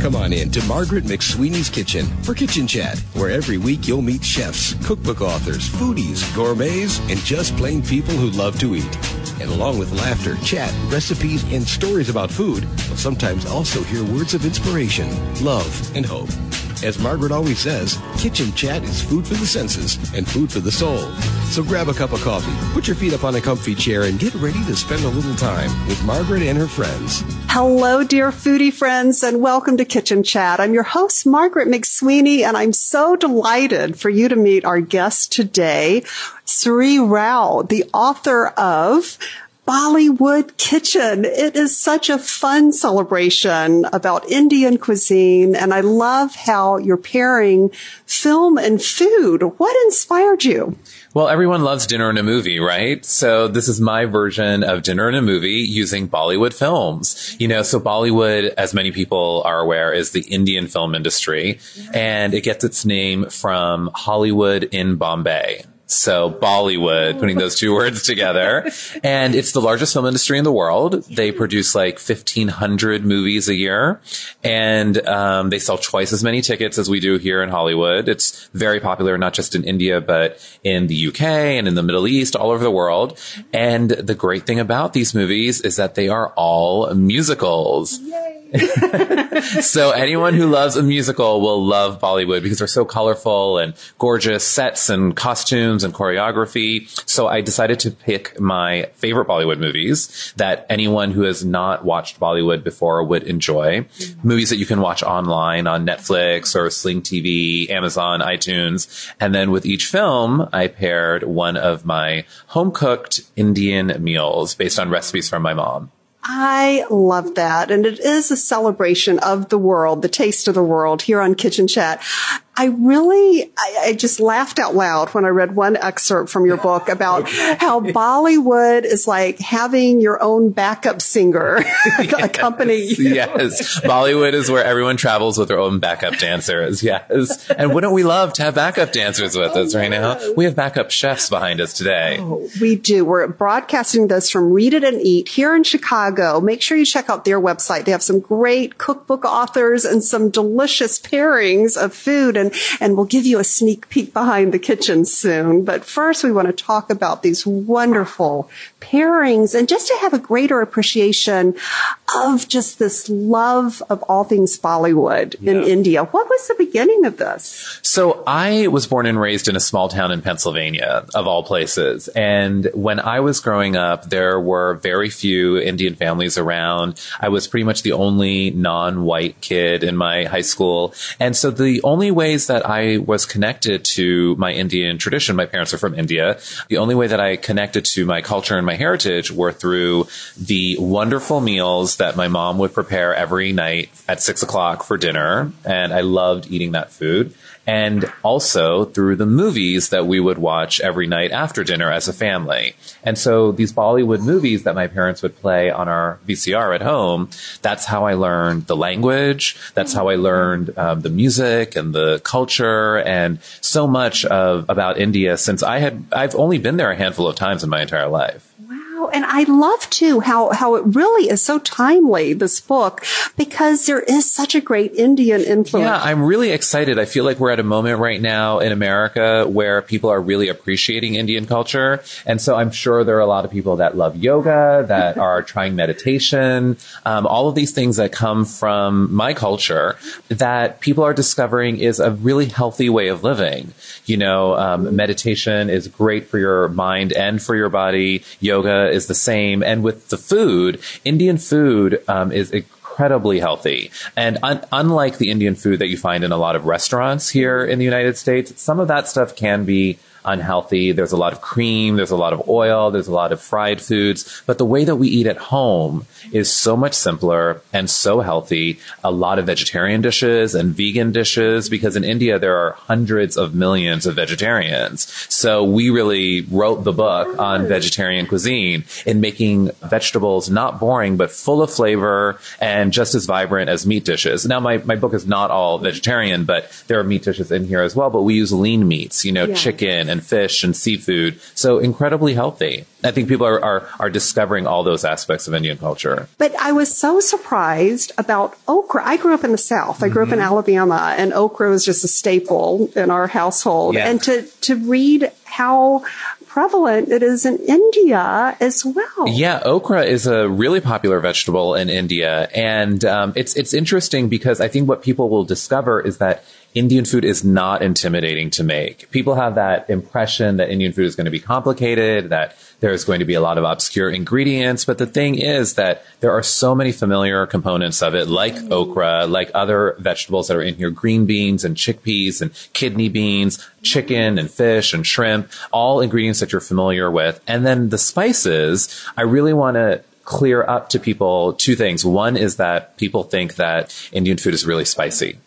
Come on in to Margaret McSweeney's Kitchen for Kitchen Chat, where every week you'll meet chefs, cookbook authors, foodies, gourmets, and just plain people who love to eat. And along with laughter, chat, recipes, and stories about food, you'll sometimes also hear words of inspiration, love, and hope. As Margaret always says, kitchen chat is food for the senses and food for the soul. So grab a cup of coffee, put your feet up on a comfy chair, and get ready to spend a little time with Margaret and her friends. Hello, dear foodie friends, and welcome to Kitchen Chat. I'm your host, Margaret McSweeney, and I'm so delighted for you to meet our guest today, Sri Rao, the author of Bollywood Kitchen. It is such a fun celebration about Indian cuisine, and I love how you're pairing film and food. What inspired you? Well, everyone loves dinner and a movie, right? So this is my version of dinner and a movie using Bollywood films. You know, so Bollywood, as many people are aware, is the Indian film industry, and it gets its name from Hollywood in Bombay. So Bollywood, putting those two words together. And it's the largest film industry in the world. They produce like 1500 movies a year and, um, they sell twice as many tickets as we do here in Hollywood. It's very popular, not just in India, but in the UK and in the Middle East, all over the world. And the great thing about these movies is that they are all musicals. so anyone who loves a musical will love Bollywood because they're so colorful and gorgeous sets and costumes and choreography. So I decided to pick my favorite Bollywood movies that anyone who has not watched Bollywood before would enjoy. Mm-hmm. Movies that you can watch online on Netflix or Sling TV, Amazon, iTunes. And then with each film, I paired one of my home cooked Indian meals based on recipes from my mom. I love that. And it is a celebration of the world, the taste of the world here on Kitchen Chat. I really, I, I, just laughed out loud when I read one excerpt from your book about okay. how Bollywood is like having your own backup singer yes. accompany you. Yes. Bollywood is where everyone travels with their own backup dancers. Yes. And wouldn't we love to have backup dancers with oh, us right oh, yes. now? We have backup chefs behind us today. Oh, we do. We're broadcasting this from Read It and Eat here in Chicago. Make sure you check out their website. They have some great cookbook authors and some delicious pairings of food and and we'll give you a sneak peek behind the kitchen soon. But first we want to talk about these wonderful pairings and just to have a greater appreciation of just this love of all things Bollywood yeah. in India. What was the beginning of this? So I was born and raised in a small town in Pennsylvania, of all places. And when I was growing up, there were very few Indian families around. I was pretty much the only non-white kid in my high school. And so the only ways that I was connected to my Indian tradition, my parents are from India, the only way that I connected to my culture and my heritage were through the wonderful meals that my mom would prepare every night at six o'clock for dinner. And I loved eating that food and also through the movies that we would watch every night after dinner as a family. And so these Bollywood movies that my parents would play on our VCR at home, that's how I learned the language. That's how I learned um, the music and the culture and so much of about India since I had I've only been there a handful of times in my entire life. And I love too how, how it really is so timely, this book, because there is such a great Indian influence. Yeah, I'm really excited. I feel like we're at a moment right now in America where people are really appreciating Indian culture. And so I'm sure there are a lot of people that love yoga, that are trying meditation, um, all of these things that come from my culture that people are discovering is a really healthy way of living. You know, um, meditation is great for your mind and for your body. Yoga is the same. And with the food, Indian food um, is incredibly healthy. And un- unlike the Indian food that you find in a lot of restaurants here in the United States, some of that stuff can be unhealthy. There's a lot of cream. There's a lot of oil. There's a lot of fried foods. But the way that we eat at home is so much simpler and so healthy. A lot of vegetarian dishes and vegan dishes because in India there are hundreds of millions of vegetarians. So we really wrote the book on vegetarian cuisine in making vegetables not boring but full of flavor and just as vibrant as meat dishes. Now my, my book is not all vegetarian, but there are meat dishes in here as well, but we use lean meats, you know, yeah. chicken and fish and seafood. So incredibly healthy. I think people are, are, are discovering all those aspects of Indian culture. But I was so surprised about okra. I grew up in the South. I grew up in Mm-hmm. Alabama and okra was just a staple in our household. Yeah. And to, to read how prevalent it is in India as well. Yeah, okra is a really popular vegetable in India, and um, it's it's interesting because I think what people will discover is that Indian food is not intimidating to make. People have that impression that Indian food is going to be complicated, that there's going to be a lot of obscure ingredients, but the thing is that there are so many familiar components of it, like mm. okra, like other vegetables that are in here, green beans and chickpeas and kidney beans, chicken and fish and shrimp, all ingredients that you're familiar with. And then the spices, I really want to clear up to people two things. One is that people think that Indian food is really spicy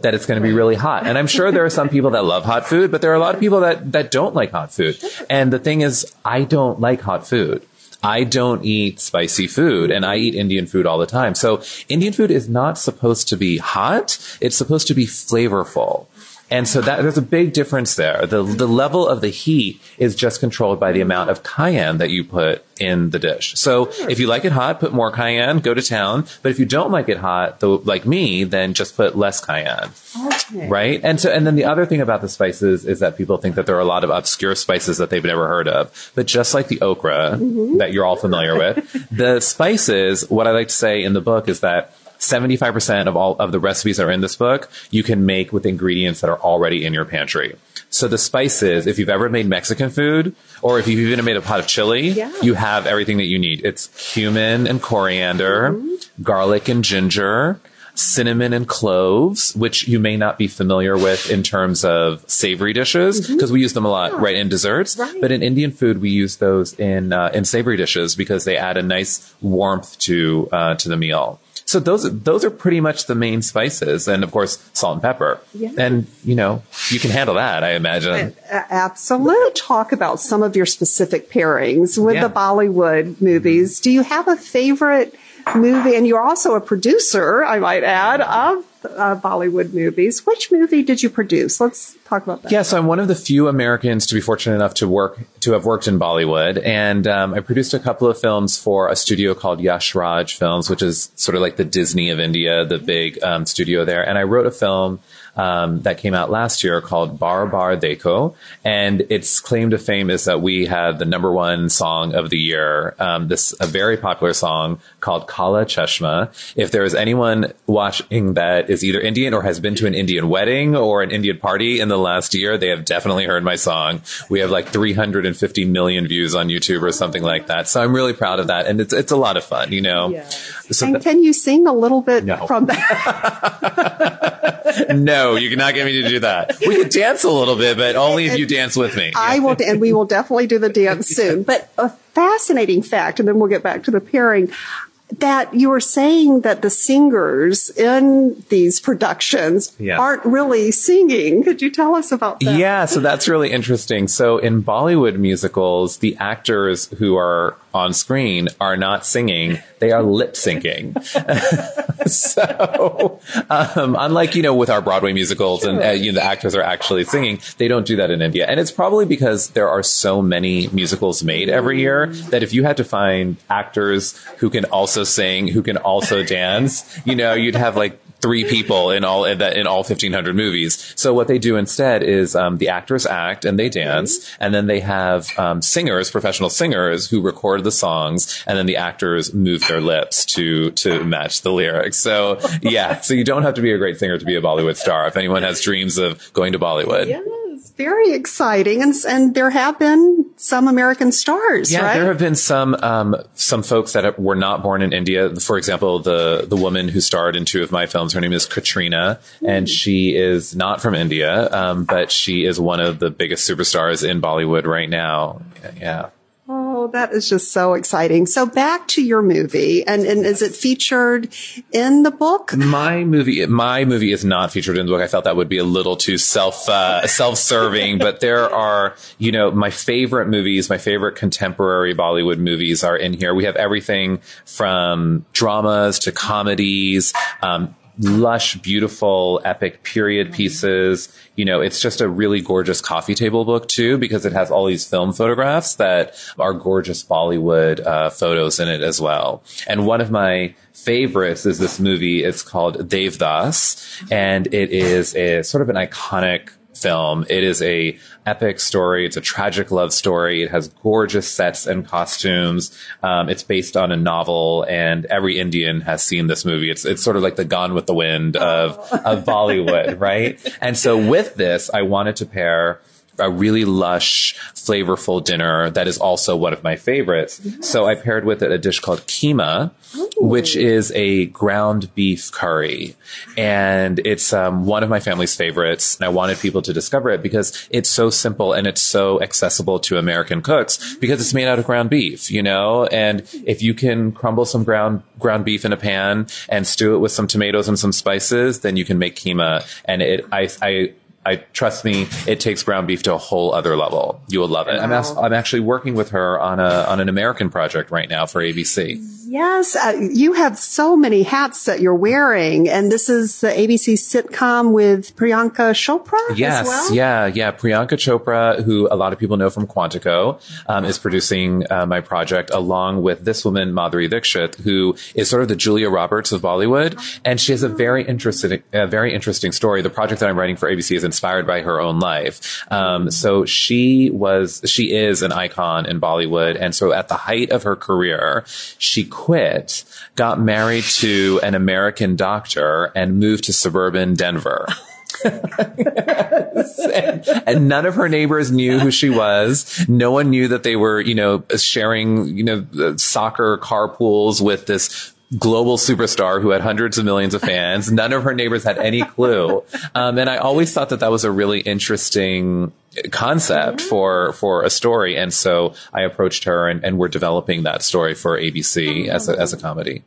that it's going to be really hot. And I'm sure there are some people that love hot food, but there are a lot of people that, that don't like hot food. And the thing is, I don't like hot food. I don't eat spicy food and I eat Indian food all the time. So Indian food is not supposed to be hot. It's supposed to be flavorful. And so that there's a big difference there. The the level of the heat is just controlled by the amount of cayenne that you put in the dish. So if you like it hot, put more cayenne, go to town. But if you don't like it hot, though, like me, then just put less cayenne. Okay. Right? And so, and then the other thing about the spices is that people think that there are a lot of obscure spices that they've never heard of. But just like the okra mm-hmm. that you're all familiar with, the spices, what I like to say in the book is that 75% of all of the recipes that are in this book, you can make with ingredients that are already in your pantry. So the spices, if you've ever made Mexican food, or if you've even made a pot of chili, Yeah. you have everything that you need. It's cumin and coriander, garlic and ginger, cinnamon and cloves, which you may not be familiar with in terms of savory dishes, because we use them a lot, right, in desserts. Right. But in Indian food, we use those in uh, in savory dishes because they add a nice warmth to uh, to the meal. So those those are pretty much the main spices, and of course salt and pepper. Yeah. And you know you can handle that, I imagine. A- uh, Absolutely. Talk about some of your specific pairings with Yeah. the Bollywood movies. Do you have a favorite movie? And you're also a producer, I might add, of uh, Bollywood movies. Which movie did you produce? Let's talk about that. Yeah, so I'm one of the few Americans to be fortunate enough to work to have worked in Bollywood, and um, I produced a couple of films for a studio called Yash Raj Films, which is sort of like the Disney of India, the big um, studio there. And I wrote a film um, that came out last year called Baar Baar Dekho, and its claim to fame is that we had the number one song of the year. Um, this a very popular song called Kala Chashma. If there is anyone watching that is either Indian or has been to an Indian wedding or an Indian party in the last year, they have definitely heard my song. We have like 350 million views on YouTube or something like that. So I'm really proud of that, and it's it's a lot of fun, you know. So and th- can you sing a little bit No. from that? no, you cannot get me to do that. We could dance a little bit, but only if you dance with me. I will, and we will definitely do the dance soon. But a fascinating fact, and then we'll get back to the pairing, that you were saying that the singers in these productions Yeah. aren't really singing. Could you tell us about that? Yeah, so that's really interesting. So in Bollywood musicals, the actors who are on screen are not singing, they are lip syncing. so, um, unlike, you know, with our Broadway musicals and, uh, you know, the actors are actually singing, they don't do that in India. And it's probably because there are so many musicals made every year that if you had to find actors who can also sing, who can also dance, you know, you'd have like three people in all in, that, in all 1500 movies. So what they do instead is um, the actors act and they dance, and then they have um, singers, professional singers, who record the songs, and then the actors move their lips to to match the lyrics. So yeah, so you don't have to be a great singer to be a Bollywood star. If anyone has dreams of going to Bollywood. Yes, very exciting. And, and there have been some American stars, Yeah, right? there have been some um, some folks that were not born in India. For example, the the woman who starred in two of my films, her name is Katrina, and she is not from India, um, but she is one of the biggest superstars in Bollywood right now. Yeah. Oh, that is just so exciting. So back to your movie, and, and is it featured in the book? My movie, my movie is not featured in the book. I felt that would be a little too self uh, self serving. but there are, you know, my favorite movies, my favorite contemporary Bollywood movies are in here. We have everything from dramas to comedies. Um, lush, beautiful, epic period pieces. You know, it's just a really gorgeous coffee table book too, because it has all these film photographs that are gorgeous Bollywood uh, photos in it as well. And one of my favorites is this movie. It's called Devdas, and it is a sort of an iconic film. It is a epic story. It's a tragic love story. It has gorgeous sets and costumes. Um, it's based on a novel, and every Indian has seen this movie. It's it's sort of like the Gone with the Wind of of Bollywood, right? And so with this, I wanted to pair a really lush, flavorful dinner that is also one of my favorites. Yes. So I paired with it a dish called keema, Ooh. which is a ground beef curry. And it's um, one of my family's favorites. And I wanted people to discover it because it's so simple and it's so accessible to American cooks because it's made out of ground beef, you know? And if you can crumble some ground, ground beef in a pan and stew it with some tomatoes and some spices, then you can make keema. And it, I, I, I trust me, it takes ground beef to a whole other level. You will love it. Wow. I'm, as, I'm actually working with her on a on an American project right now for ABC. Yes, uh, you have so many hats that you're wearing, and this is the ABC sitcom with Priyanka Chopra. Yes, well? yeah, yeah. Priyanka Chopra, who a lot of people know from Quantico, um, is producing uh, my project along with this woman Madhuri Dixit, who is sort of the Julia Roberts of Bollywood, and she has a very interesting, a very interesting story. The project that I'm writing for ABC is inspired by her own life. Um, so she was, she is an icon in Bollywood, and so at the height of her career, she quit, got married to an American doctor, and moved to suburban Denver. and none of her neighbors knew who she was. No one knew that they were, you know, sharing, you know, soccer carpools with this global superstar who had hundreds of millions of fans. None of her neighbors had any clue. Um, and I always thought that that was a really interesting concept for for a story and so I approached her and, and we're developing that story for ABC as a, as a comedy.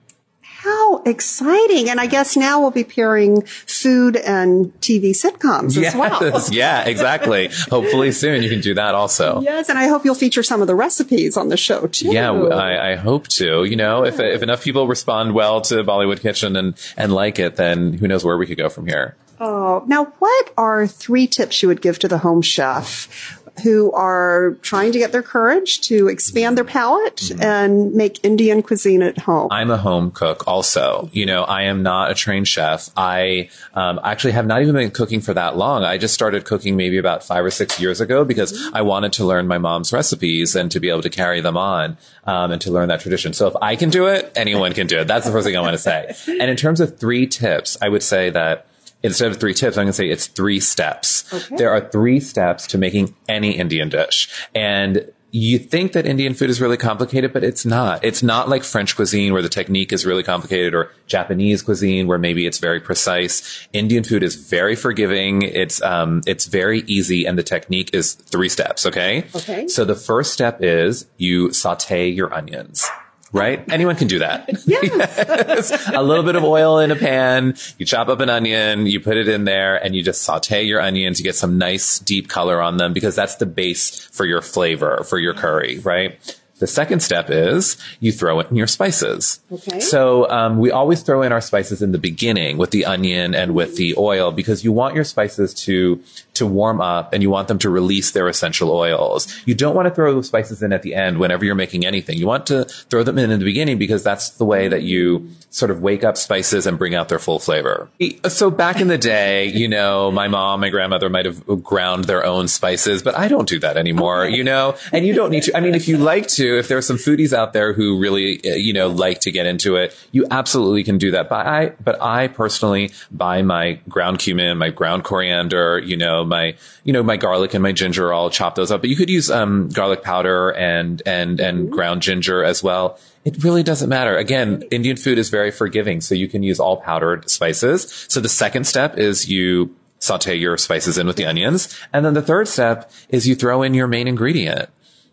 How exciting. And I guess now we'll be pairing food and TV sitcoms yes, as well. yeah, exactly. Hopefully soon you can do that also. Yes. And I hope you'll feature some of the recipes on the show too. Yeah, I, I hope to. You know, if, if enough people respond well to Bollywood Kitchen and, and like it, then who knows where we could go from here. Oh, now what are three tips you would give to the home chef who are trying to get their courage to expand their palate mm-hmm. and make Indian cuisine at home. I'm a home cook also. You know, I am not a trained chef. I um, actually have not even been cooking for that long. I just started cooking maybe about five or six years ago because mm-hmm. I wanted to learn my mom's recipes and to be able to carry them on um, and to learn that tradition. So if I can do it, anyone can do it. That's the first thing I want to say. And in terms of three tips, I would say that instead of three tips, I'm going to say it's three steps. Okay. There are three steps to making any Indian dish. And you think that Indian food is really complicated, but it's not. It's not like French cuisine where the technique is really complicated or Japanese cuisine where maybe it's very precise. Indian food is very forgiving. It's, um, it's very easy and the technique is three steps. Okay. Okay. So the first step is you saute your onions right? Anyone can do that. Yes. yes. A little bit of oil in a pan. You chop up an onion, you put it in there and you just saute your onions. You get some nice deep color on them because that's the base for your flavor, for your curry, right? The second step is you throw in your spices. Okay. So um, we always throw in our spices in the beginning with the onion and with the oil because you want your spices to to warm up and you want them to release their essential oils. You don't want to throw the spices in at the end whenever you're making anything. You want to throw them in in the beginning because that's the way that you sort of wake up spices and bring out their full flavor. So back in the day, you know, my mom, my grandmother might have ground their own spices, but I don't do that anymore, you know, and you don't need to. I mean, if you like to, if there are some foodies out there who really, uh, you know, like to get into it, you absolutely can do that. But I, but I personally buy my ground cumin, my ground coriander, you know, my, you know, my garlic and my ginger, I'll chop those up, but you could use, um, garlic powder and, and, and mm-hmm. ground ginger as well. It really doesn't matter. Again, Indian food is very forgiving, so you can use all powdered spices. So the second step is you saute your spices in with the onions. And then the third step is you throw in your main ingredient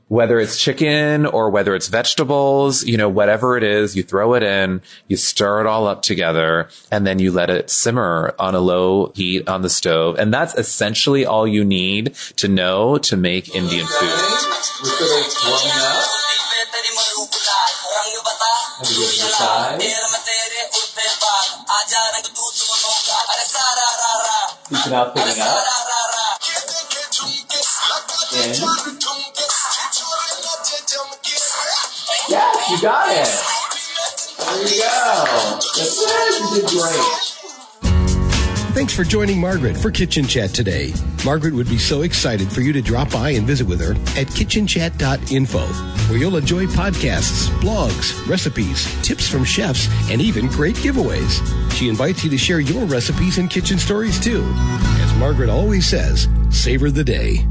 whether it's chicken or whether it's vegetables, you know, whatever it is, you throw it in, you stir it all up together, and then you let it simmer on a low heat on the stove. And that's essentially all you need to know to make Indian food. You got it. There you go. That's it. You did great. Thanks for joining Margaret for Kitchen Chat today. Margaret would be so excited for you to drop by and visit with her at kitchenchat.info, where you'll enjoy podcasts, blogs, recipes, tips from chefs, and even great giveaways. She invites you to share your recipes and kitchen stories too. As Margaret always says, savor the day.